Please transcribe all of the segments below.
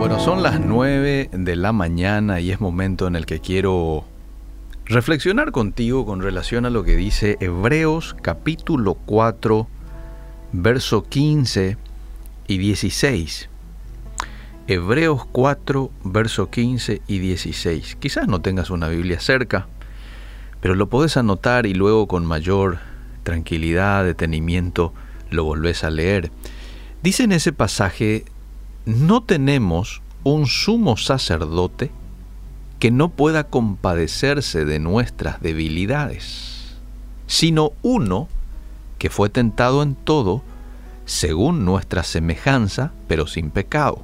Bueno, son las 9 de la mañana y es momento en el que quiero reflexionar contigo con relación a lo que dice Hebreos capítulo 4, verso 15 y 16. Hebreos 4, verso 15 y 16. Quizás no tengas una Biblia cerca, pero lo podés anotar y luego con mayor tranquilidad, detenimiento, lo volvés a leer. Dice en ese pasaje no tenemos un sumo sacerdote que no pueda compadecerse de nuestras debilidades, sino uno que fue tentado en todo, según nuestra semejanza, pero sin pecado.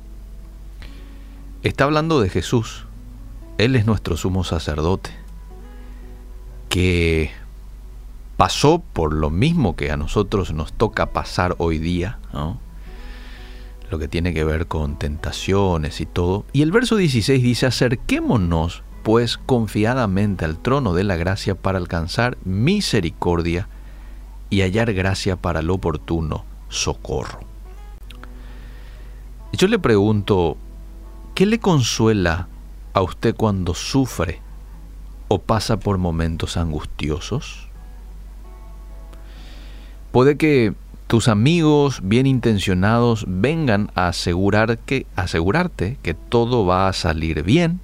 Está hablando de Jesús. Él es nuestro sumo sacerdote, que pasó por lo mismo que a nosotros nos toca pasar hoy día, ¿no? Lo que tiene que ver con tentaciones y todo. Y el verso 16 dice, acerquémonos pues confiadamente al trono de la gracia para alcanzar misericordia y hallar gracia para el oportuno socorro. Yo le pregunto, ¿qué le consuela a usted cuando sufre o pasa por momentos angustiosos? Puede que tus amigos bien intencionados vengan a asegurar que, asegurarte que todo va a salir bien.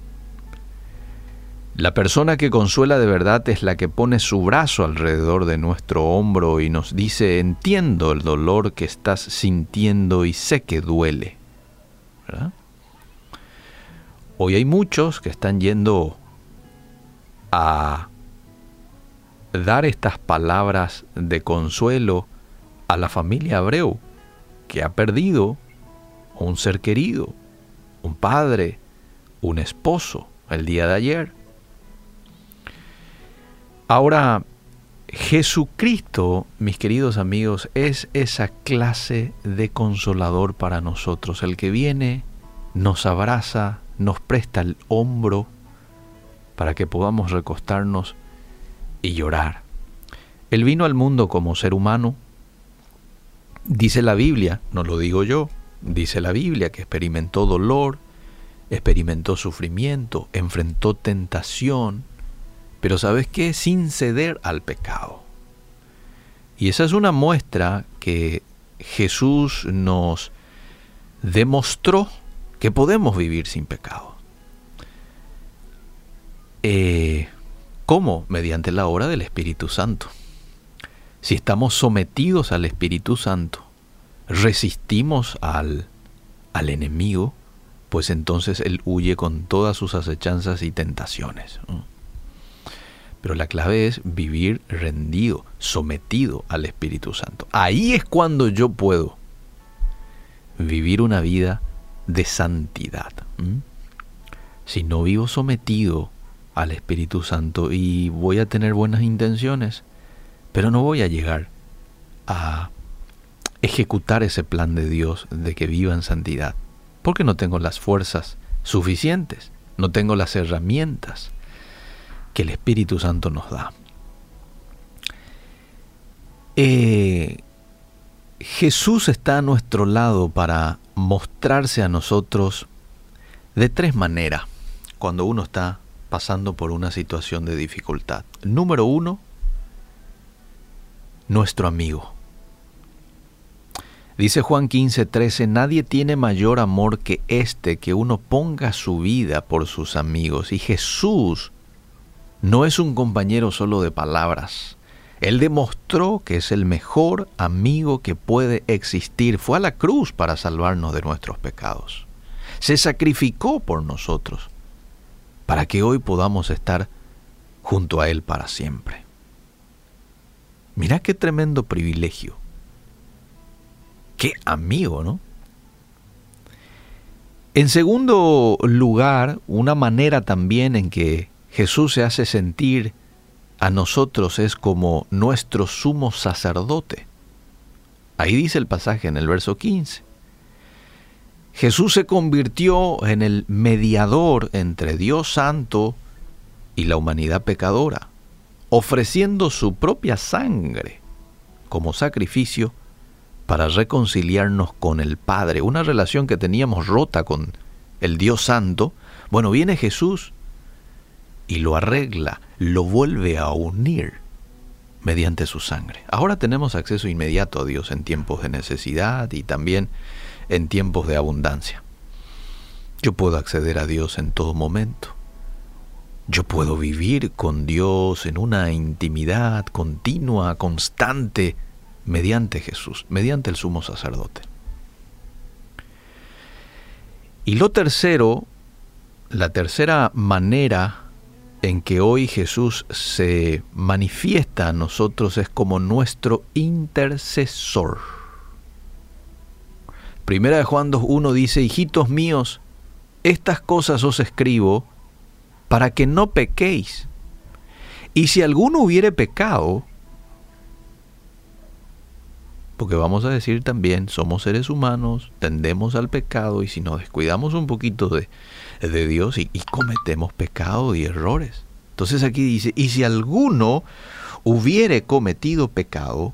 La persona que consuela de verdad es la que pone su brazo alrededor de nuestro hombro y nos dice, entiendo el dolor que estás sintiendo y sé que duele. Hoy hay muchos que están yendo a dar estas palabras de consuelo a la familia Abreu, que ha perdido un ser querido, un padre, un esposo, el día de ayer. Ahora, Jesucristo, mis queridos amigos, es esa clase de consolador para nosotros, el que viene, nos abraza, nos presta el hombro para que podamos recostarnos y llorar. Él vino al mundo como ser humano, Dice la Biblia, no lo digo yo, dice la Biblia que experimentó dolor, experimentó sufrimiento, enfrentó tentación, pero ¿sabes qué? Sin ceder al pecado. Y esa es una muestra que Jesús nos demostró que podemos vivir sin pecado. Eh, ¿Cómo? Mediante la obra del Espíritu Santo. Si estamos sometidos al Espíritu Santo, resistimos al, al enemigo, pues entonces él huye con todas sus acechanzas y tentaciones. Pero la clave es vivir rendido, sometido al Espíritu Santo. Ahí es cuando yo puedo vivir una vida de santidad. Si no vivo sometido al Espíritu Santo y voy a tener buenas intenciones, pero no voy a llegar a ejecutar ese plan de Dios de que viva en santidad, porque no tengo las fuerzas suficientes, no tengo las herramientas que el Espíritu Santo nos da. Eh, Jesús está a nuestro lado para mostrarse a nosotros de tres maneras cuando uno está pasando por una situación de dificultad. Número uno, nuestro amigo. Dice Juan 15:13, nadie tiene mayor amor que este, que uno ponga su vida por sus amigos. Y Jesús no es un compañero solo de palabras. Él demostró que es el mejor amigo que puede existir. Fue a la cruz para salvarnos de nuestros pecados. Se sacrificó por nosotros para que hoy podamos estar junto a Él para siempre. Mira qué tremendo privilegio. Qué amigo, ¿no? En segundo lugar, una manera también en que Jesús se hace sentir a nosotros es como nuestro sumo sacerdote. Ahí dice el pasaje en el verso 15. Jesús se convirtió en el mediador entre Dios Santo y la humanidad pecadora ofreciendo su propia sangre como sacrificio para reconciliarnos con el Padre, una relación que teníamos rota con el Dios Santo, bueno, viene Jesús y lo arregla, lo vuelve a unir mediante su sangre. Ahora tenemos acceso inmediato a Dios en tiempos de necesidad y también en tiempos de abundancia. Yo puedo acceder a Dios en todo momento. Yo puedo vivir con Dios en una intimidad continua, constante, mediante Jesús, mediante el sumo sacerdote. Y lo tercero, la tercera manera en que hoy Jesús se manifiesta a nosotros es como nuestro intercesor. Primera de Juan 2.1 dice, hijitos míos, estas cosas os escribo para que no pequéis. Y si alguno hubiere pecado, porque vamos a decir también, somos seres humanos, tendemos al pecado y si nos descuidamos un poquito de, de Dios y, y cometemos pecado y errores. Entonces aquí dice, y si alguno hubiere cometido pecado,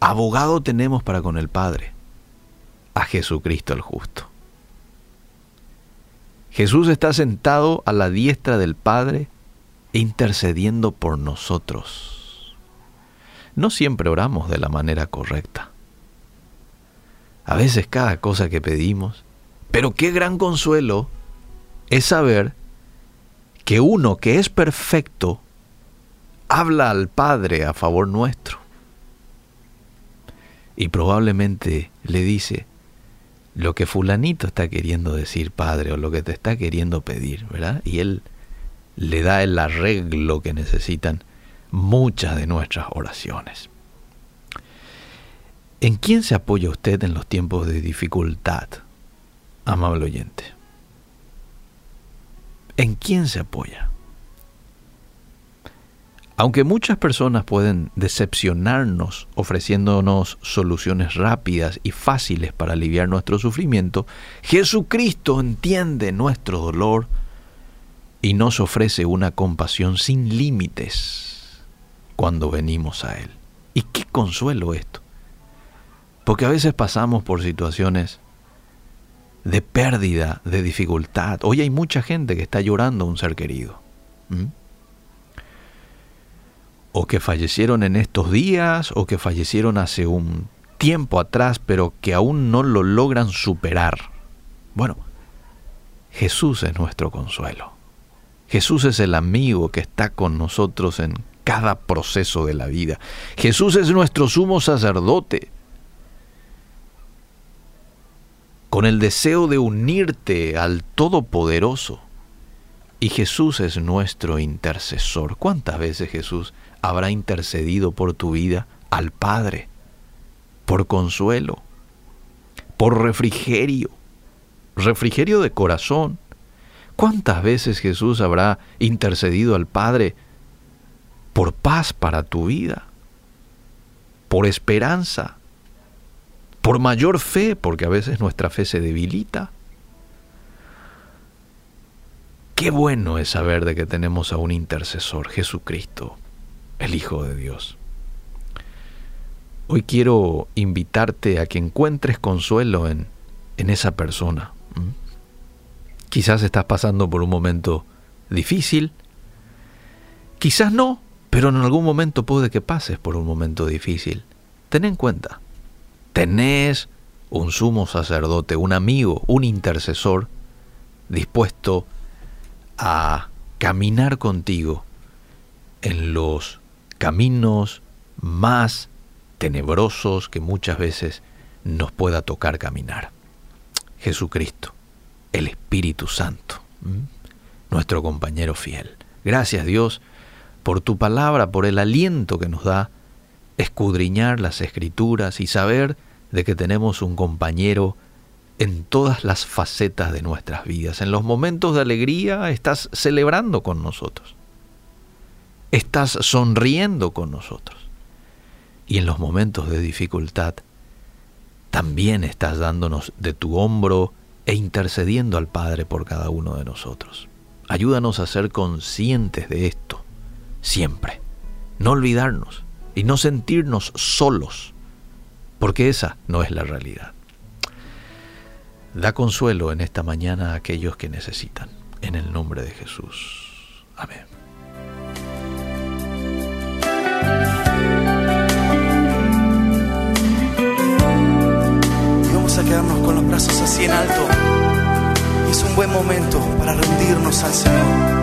abogado tenemos para con el Padre, a Jesucristo el justo. Jesús está sentado a la diestra del Padre intercediendo por nosotros no siempre oramos de la manera correcta. A veces cada cosa que pedimos, pero qué gran consuelo es saber que uno que es perfecto habla al Padre a favor nuestro. Y probablemente le dice lo que fulanito está queriendo decir, Padre, o lo que te está queriendo pedir, ¿verdad? Y Él le da el arreglo que necesitan muchas de nuestras oraciones. ¿En quién se apoya usted en los tiempos de dificultad, amable oyente? ¿En quién se apoya? Aunque muchas personas pueden decepcionarnos ofreciéndonos soluciones rápidas y fáciles para aliviar nuestro sufrimiento, Jesucristo entiende nuestro dolor y nos ofrece una compasión sin límites cuando venimos a Él. Y qué consuelo esto. Porque a veces pasamos por situaciones de pérdida, de dificultad. Hoy hay mucha gente que está llorando a un ser querido. O que fallecieron en estos días, o que fallecieron hace un tiempo atrás, pero que aún no lo logran superar. Bueno, Jesús es nuestro consuelo. Jesús es el amigo que está con nosotros en cada proceso de la vida. Jesús es nuestro sumo sacerdote. Con el deseo de unirte al Todopoderoso. Y Jesús es nuestro intercesor. ¿Cuántas veces Jesús habrá intercedido por tu vida al Padre? Por consuelo, por refrigerio, refrigerio de corazón. ¿Cuántas veces Jesús habrá intercedido al Padre por paz para tu vida, por esperanza, por mayor fe, porque a veces nuestra fe se debilita. Qué bueno es saber de que tenemos a un intercesor, Jesucristo, el Hijo de Dios. Hoy quiero invitarte a que encuentres consuelo en, en esa persona. Quizás estás pasando por un momento difícil, quizás no, pero en algún momento puede que pases por un momento difícil. Ten en cuenta, tenés un sumo sacerdote, un amigo, un intercesor dispuesto a caminar contigo en los caminos más tenebrosos que muchas veces nos pueda tocar caminar. Jesucristo, el Espíritu Santo, nuestro compañero fiel. Gracias Dios por tu palabra, por el aliento que nos da escudriñar las escrituras y saber de que tenemos un compañero en todas las facetas de nuestras vidas. En los momentos de alegría estás celebrando con nosotros. Estás sonriendo con nosotros. Y en los momentos de dificultad también estás dándonos de tu hombro e intercediendo al Padre por cada uno de nosotros. Ayúdanos a ser conscientes de esto siempre. No olvidarnos y no sentirnos solos, porque esa no es la realidad. Da consuelo en esta mañana a aquellos que necesitan. En el nombre de Jesús. Amén. Con los brazos así en alto. Y es un buen momento para rendirnos al Señor.